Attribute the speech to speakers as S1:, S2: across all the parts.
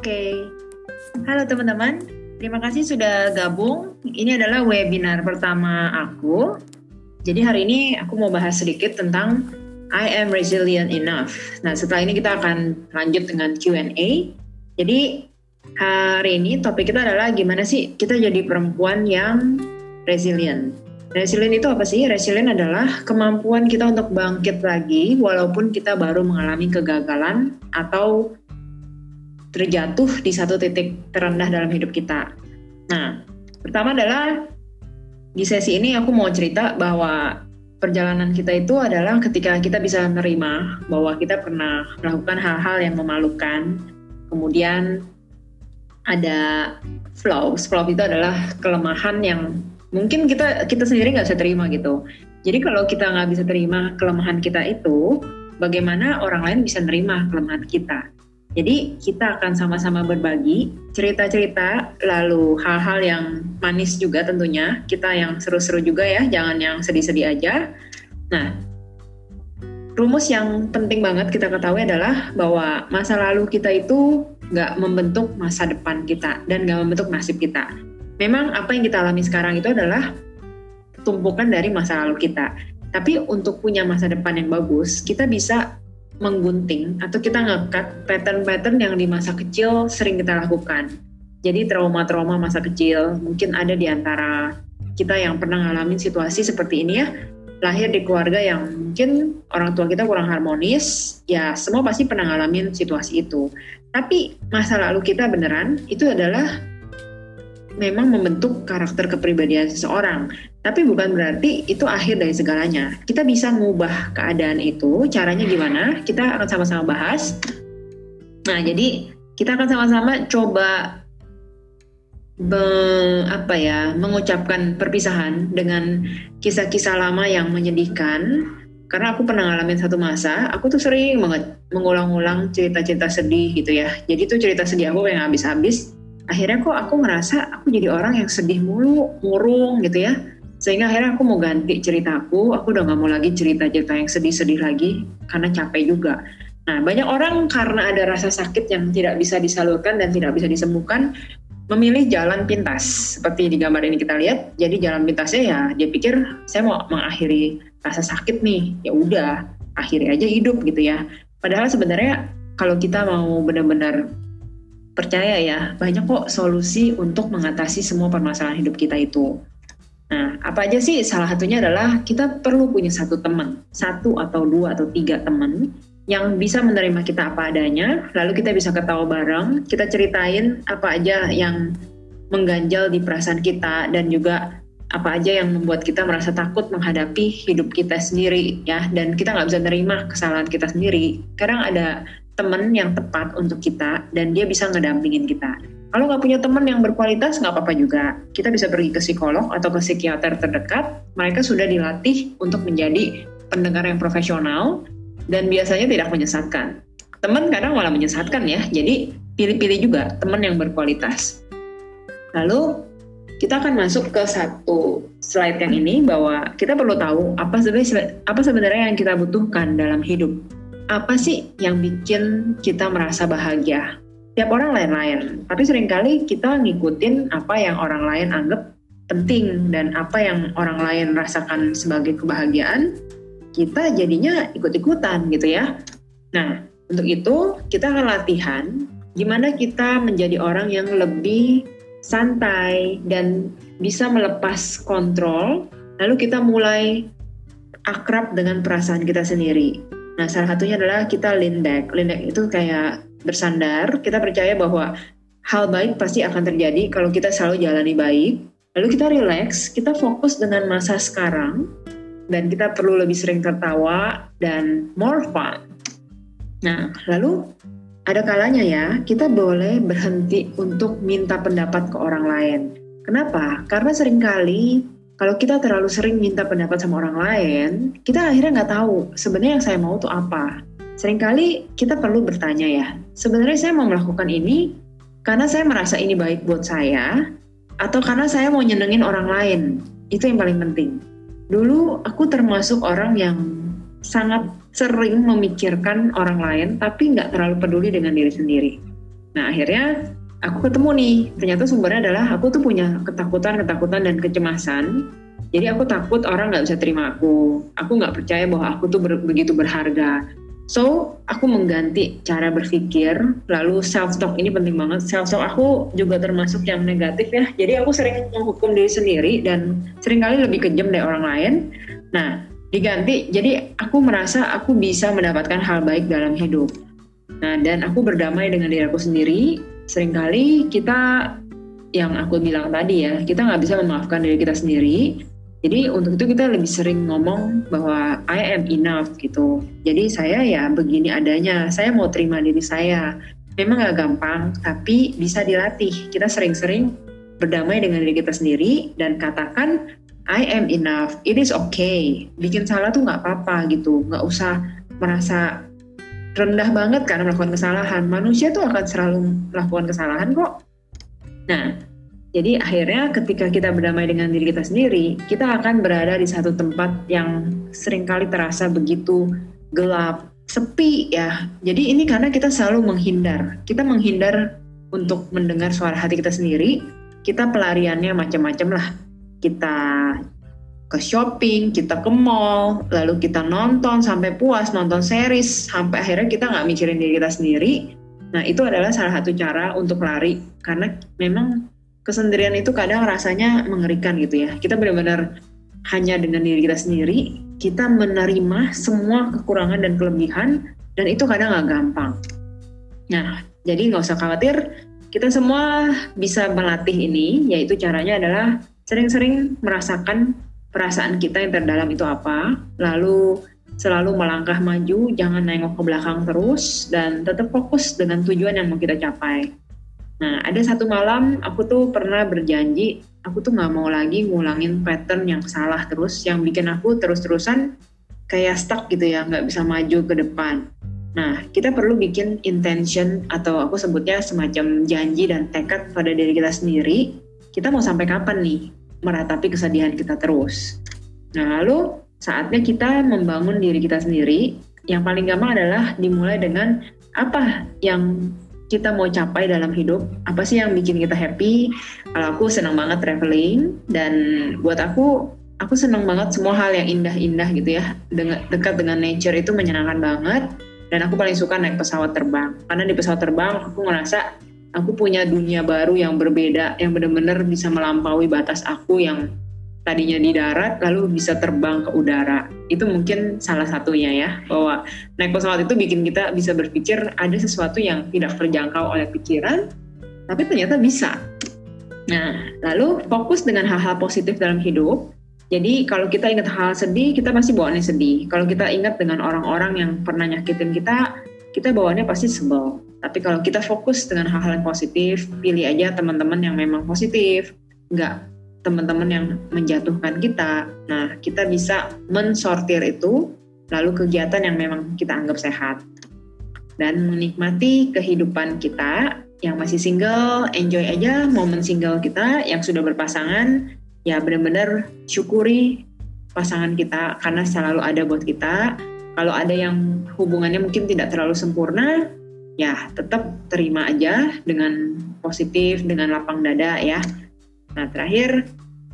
S1: Oke, halo teman-teman. Terima kasih sudah gabung. Ini adalah webinar pertama aku. Jadi hari ini aku mau bahas sedikit tentang I am resilient enough. Nah, setelah ini kita akan lanjut dengan Q&A. Jadi hari ini topik kita adalah gimana sih kita jadi perempuan yang resilient. Resilient itu apa sih? Resilient adalah kemampuan kita untuk bangkit lagi walaupun kita baru mengalami kegagalan atau terjatuh di satu titik terendah dalam hidup kita. Nah, pertama adalah di sesi ini aku mau cerita bahwa perjalanan kita itu adalah ketika kita bisa menerima bahwa kita pernah melakukan hal-hal yang memalukan, kemudian ada flaws. Flaws itu adalah kelemahan yang mungkin kita kita sendiri nggak bisa terima gitu. Jadi kalau kita nggak bisa terima kelemahan kita itu, bagaimana orang lain bisa nerima kelemahan kita? Jadi kita akan sama-sama berbagi cerita-cerita, lalu hal-hal yang manis juga tentunya. Kita yang seru-seru juga ya, jangan yang sedih-sedih aja. Nah, rumus yang penting banget kita ketahui adalah bahwa masa lalu kita itu nggak membentuk masa depan kita dan nggak membentuk nasib kita. Memang apa yang kita alami sekarang itu adalah tumpukan dari masa lalu kita. Tapi untuk punya masa depan yang bagus, kita bisa menggunting atau kita ngekat pattern-pattern yang di masa kecil sering kita lakukan. Jadi trauma-trauma masa kecil mungkin ada di antara kita yang pernah ngalamin situasi seperti ini ya, lahir di keluarga yang mungkin orang tua kita kurang harmonis, ya semua pasti pernah ngalamin situasi itu. Tapi masa lalu kita beneran itu adalah memang membentuk karakter kepribadian seseorang. Tapi bukan berarti itu akhir dari segalanya. Kita bisa mengubah keadaan itu. Caranya gimana? Kita akan sama-sama bahas. Nah, jadi kita akan sama-sama coba be, apa ya, mengucapkan perpisahan dengan kisah-kisah lama yang menyedihkan. Karena aku pernah ngalamin satu masa, aku tuh sering banget mengulang-ulang cerita-cerita sedih gitu ya. Jadi tuh cerita sedih aku yang habis-habis. Akhirnya kok aku ngerasa aku jadi orang yang sedih mulu, murung gitu ya. Sehingga akhirnya aku mau ganti ceritaku aku udah nggak mau lagi cerita-cerita yang sedih-sedih lagi karena capek juga. Nah banyak orang karena ada rasa sakit yang tidak bisa disalurkan dan tidak bisa disembuhkan memilih jalan pintas. Seperti di gambar ini kita lihat jadi jalan pintasnya ya dia pikir saya mau mengakhiri rasa sakit nih. Ya udah akhiri aja hidup gitu ya. Padahal sebenarnya kalau kita mau benar-benar percaya ya banyak kok solusi untuk mengatasi semua permasalahan hidup kita itu Nah, apa aja sih? Salah satunya adalah kita perlu punya satu teman, satu atau dua atau tiga teman yang bisa menerima kita apa adanya, lalu kita bisa ketawa bareng, kita ceritain apa aja yang mengganjal di perasaan kita dan juga apa aja yang membuat kita merasa takut menghadapi hidup kita sendiri ya dan kita nggak bisa nerima kesalahan kita sendiri. Kadang ada teman yang tepat untuk kita dan dia bisa ngedampingin kita. Kalau nggak punya teman yang berkualitas nggak apa-apa juga. Kita bisa pergi ke psikolog atau ke psikiater terdekat. Mereka sudah dilatih untuk menjadi pendengar yang profesional dan biasanya tidak menyesatkan. Teman kadang malah menyesatkan ya. Jadi pilih-pilih juga teman yang berkualitas. Lalu kita akan masuk ke satu slide yang ini bahwa kita perlu tahu apa sebenarnya apa sebenarnya yang kita butuhkan dalam hidup. Apa sih yang bikin kita merasa bahagia? tiap orang lain-lain. Tapi sering kali kita ngikutin apa yang orang lain anggap penting dan apa yang orang lain rasakan sebagai kebahagiaan, kita jadinya ikut-ikutan gitu ya. Nah, untuk itu kita akan latihan gimana kita menjadi orang yang lebih santai dan bisa melepas kontrol, lalu kita mulai akrab dengan perasaan kita sendiri. Nah, salah satunya adalah kita lean back. Lean back itu kayak bersandar, kita percaya bahwa hal baik pasti akan terjadi kalau kita selalu jalani baik. Lalu kita relax, kita fokus dengan masa sekarang, dan kita perlu lebih sering tertawa dan more fun. Nah, lalu ada kalanya ya, kita boleh berhenti untuk minta pendapat ke orang lain. Kenapa? Karena sering kali kalau kita terlalu sering minta pendapat sama orang lain, kita akhirnya nggak tahu sebenarnya yang saya mau tuh apa. Seringkali kita perlu bertanya ya, sebenarnya saya mau melakukan ini karena saya merasa ini baik buat saya, atau karena saya mau nyenengin orang lain. Itu yang paling penting. Dulu aku termasuk orang yang sangat sering memikirkan orang lain, tapi nggak terlalu peduli dengan diri sendiri. Nah akhirnya aku ketemu nih, ternyata sumbernya adalah aku tuh punya ketakutan-ketakutan dan kecemasan. Jadi aku takut orang nggak bisa terima aku. Aku nggak percaya bahwa aku tuh ber, begitu berharga. So, aku mengganti cara berpikir, lalu self-talk ini penting banget. Self-talk aku juga termasuk yang negatif ya. Jadi aku sering menghukum diri sendiri dan sering kali lebih kejam dari orang lain. Nah, diganti, jadi aku merasa aku bisa mendapatkan hal baik dalam hidup. Nah, dan aku berdamai dengan diri aku sendiri. Seringkali kita, yang aku bilang tadi ya, kita nggak bisa memaafkan diri kita sendiri jadi untuk itu kita lebih sering ngomong bahwa I am enough gitu. Jadi saya ya begini adanya, saya mau terima diri saya. Memang gak gampang, tapi bisa dilatih. Kita sering-sering berdamai dengan diri kita sendiri dan katakan I am enough, it is okay. Bikin salah tuh gak apa-apa gitu, gak usah merasa rendah banget karena melakukan kesalahan. Manusia tuh akan selalu melakukan kesalahan kok. Nah, jadi akhirnya ketika kita berdamai dengan diri kita sendiri, kita akan berada di satu tempat yang sering kali terasa begitu gelap, sepi ya. Jadi ini karena kita selalu menghindar. Kita menghindar untuk mendengar suara hati kita sendiri. Kita pelariannya macam-macam lah. Kita ke shopping, kita ke mall, lalu kita nonton sampai puas, nonton series, sampai akhirnya kita nggak mikirin diri kita sendiri. Nah itu adalah salah satu cara untuk lari, karena memang kesendirian itu kadang rasanya mengerikan gitu ya. Kita benar-benar hanya dengan diri kita sendiri, kita menerima semua kekurangan dan kelebihan, dan itu kadang nggak gampang. Nah, jadi nggak usah khawatir, kita semua bisa melatih ini, yaitu caranya adalah sering-sering merasakan perasaan kita yang terdalam itu apa, lalu selalu melangkah maju, jangan nengok ke belakang terus, dan tetap fokus dengan tujuan yang mau kita capai. Nah, ada satu malam aku tuh pernah berjanji, aku tuh nggak mau lagi ngulangin pattern yang salah terus, yang bikin aku terus-terusan kayak stuck gitu ya, nggak bisa maju ke depan. Nah, kita perlu bikin intention atau aku sebutnya semacam janji dan tekad pada diri kita sendiri. Kita mau sampai kapan nih meratapi kesedihan kita terus? Nah, lalu saatnya kita membangun diri kita sendiri. Yang paling gampang adalah dimulai dengan apa yang kita mau capai dalam hidup. Apa sih yang bikin kita happy? Kalau aku senang banget traveling dan buat aku aku senang banget semua hal yang indah-indah gitu ya. Dengan dekat dengan nature itu menyenangkan banget. Dan aku paling suka naik pesawat terbang. Karena di pesawat terbang aku ngerasa aku punya dunia baru yang berbeda yang benar-benar bisa melampaui batas aku yang tadinya di darat lalu bisa terbang ke udara. Itu mungkin salah satunya ya, bahwa naik pesawat itu bikin kita bisa berpikir ada sesuatu yang tidak terjangkau oleh pikiran, tapi ternyata bisa. Nah, lalu fokus dengan hal-hal positif dalam hidup. Jadi kalau kita ingat hal sedih, kita pasti bawaannya sedih. Kalau kita ingat dengan orang-orang yang pernah nyakitin kita, kita bawaannya pasti sebel. Tapi kalau kita fokus dengan hal-hal yang positif, pilih aja teman-teman yang memang positif, nggak teman-teman yang menjatuhkan kita. Nah, kita bisa mensortir itu, lalu kegiatan yang memang kita anggap sehat. Dan menikmati kehidupan kita yang masih single, enjoy aja momen single kita yang sudah berpasangan, ya benar-benar syukuri pasangan kita karena selalu ada buat kita. Kalau ada yang hubungannya mungkin tidak terlalu sempurna, ya tetap terima aja dengan positif, dengan lapang dada ya Nah, terakhir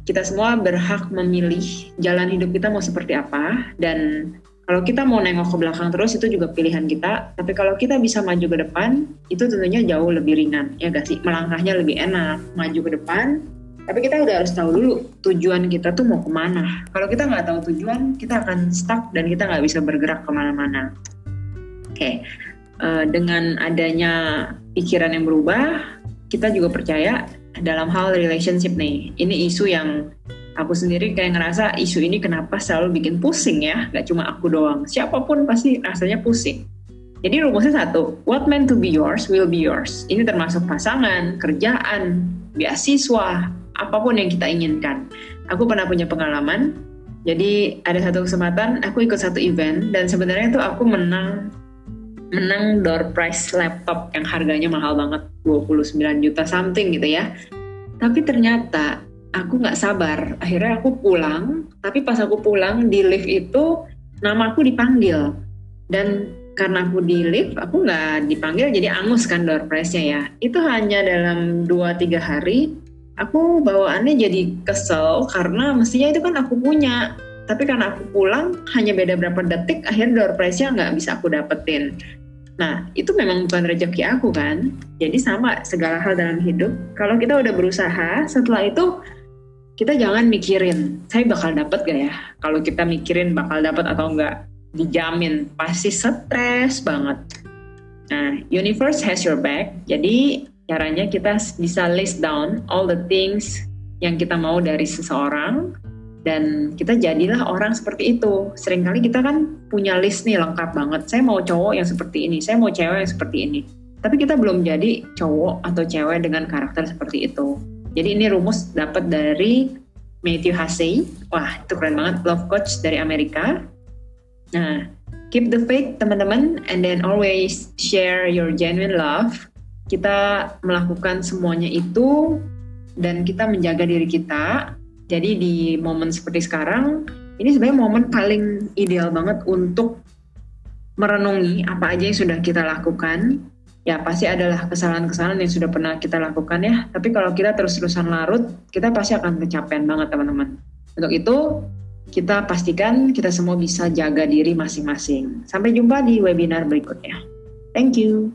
S1: kita semua berhak memilih jalan hidup kita mau seperti apa dan kalau kita mau nengok ke belakang terus itu juga pilihan kita. Tapi kalau kita bisa maju ke depan, itu tentunya jauh lebih ringan. Ya gak sih? Melangkahnya lebih enak. Maju ke depan, tapi kita udah harus tahu dulu tujuan kita tuh mau ke mana. Kalau kita nggak tahu tujuan, kita akan stuck dan kita nggak bisa bergerak ke mana-mana. Oke, okay. Eh, dengan adanya pikiran yang berubah, kita juga percaya dalam hal relationship nih. Ini isu yang aku sendiri kayak ngerasa isu ini kenapa selalu bikin pusing ya, gak cuma aku doang. Siapa pun pasti rasanya pusing. Jadi rumusnya satu, what meant to be yours will be yours. Ini termasuk pasangan, kerjaan, beasiswa, apa pun yang kita inginkan. Aku pernah punya pengalaman, jadi ada satu kesempatan aku ikut satu event dan sebenarnya itu aku menang menang door prize laptop yang harganya mahal banget 29 juta something gitu ya tapi ternyata aku nggak sabar akhirnya aku pulang tapi pas aku pulang di lift itu nama aku dipanggil dan karena aku di lift, aku nggak dipanggil jadi angus kan door prize-nya ya. Itu hanya dalam 2-3 hari, aku bawaannya jadi kesel karena mestinya itu kan aku punya. Tapi karena aku pulang, hanya beda berapa detik, akhirnya door prize-nya nggak bisa aku dapetin. Nah, itu memang bukan rezeki aku kan. Jadi sama segala hal dalam hidup. Kalau kita udah berusaha, setelah itu kita jangan mikirin, saya bakal dapet gak ya? Kalau kita mikirin bakal dapet atau enggak, dijamin pasti stres banget. Nah, universe has your back. Jadi caranya kita bisa list down all the things yang kita mau dari seseorang dan kita jadilah orang seperti itu. Seringkali kita kan punya list nih lengkap banget. Saya mau cowok yang seperti ini, saya mau cewek yang seperti ini. Tapi kita belum jadi cowok atau cewek dengan karakter seperti itu. Jadi ini rumus dapat dari Matthew Hussey. Wah, itu keren banget. Love coach dari Amerika. Nah, keep the faith teman-teman and then always share your genuine love. Kita melakukan semuanya itu dan kita menjaga diri kita. Jadi di momen seperti sekarang, ini sebenarnya momen paling ideal banget untuk merenungi apa aja yang sudah kita lakukan. Ya pasti adalah kesalahan-kesalahan yang sudah pernah kita lakukan ya. Tapi kalau kita terus-terusan larut, kita pasti akan kecapean banget teman-teman. Untuk itu, kita pastikan kita semua bisa jaga diri masing-masing. Sampai jumpa di webinar berikutnya. Thank you.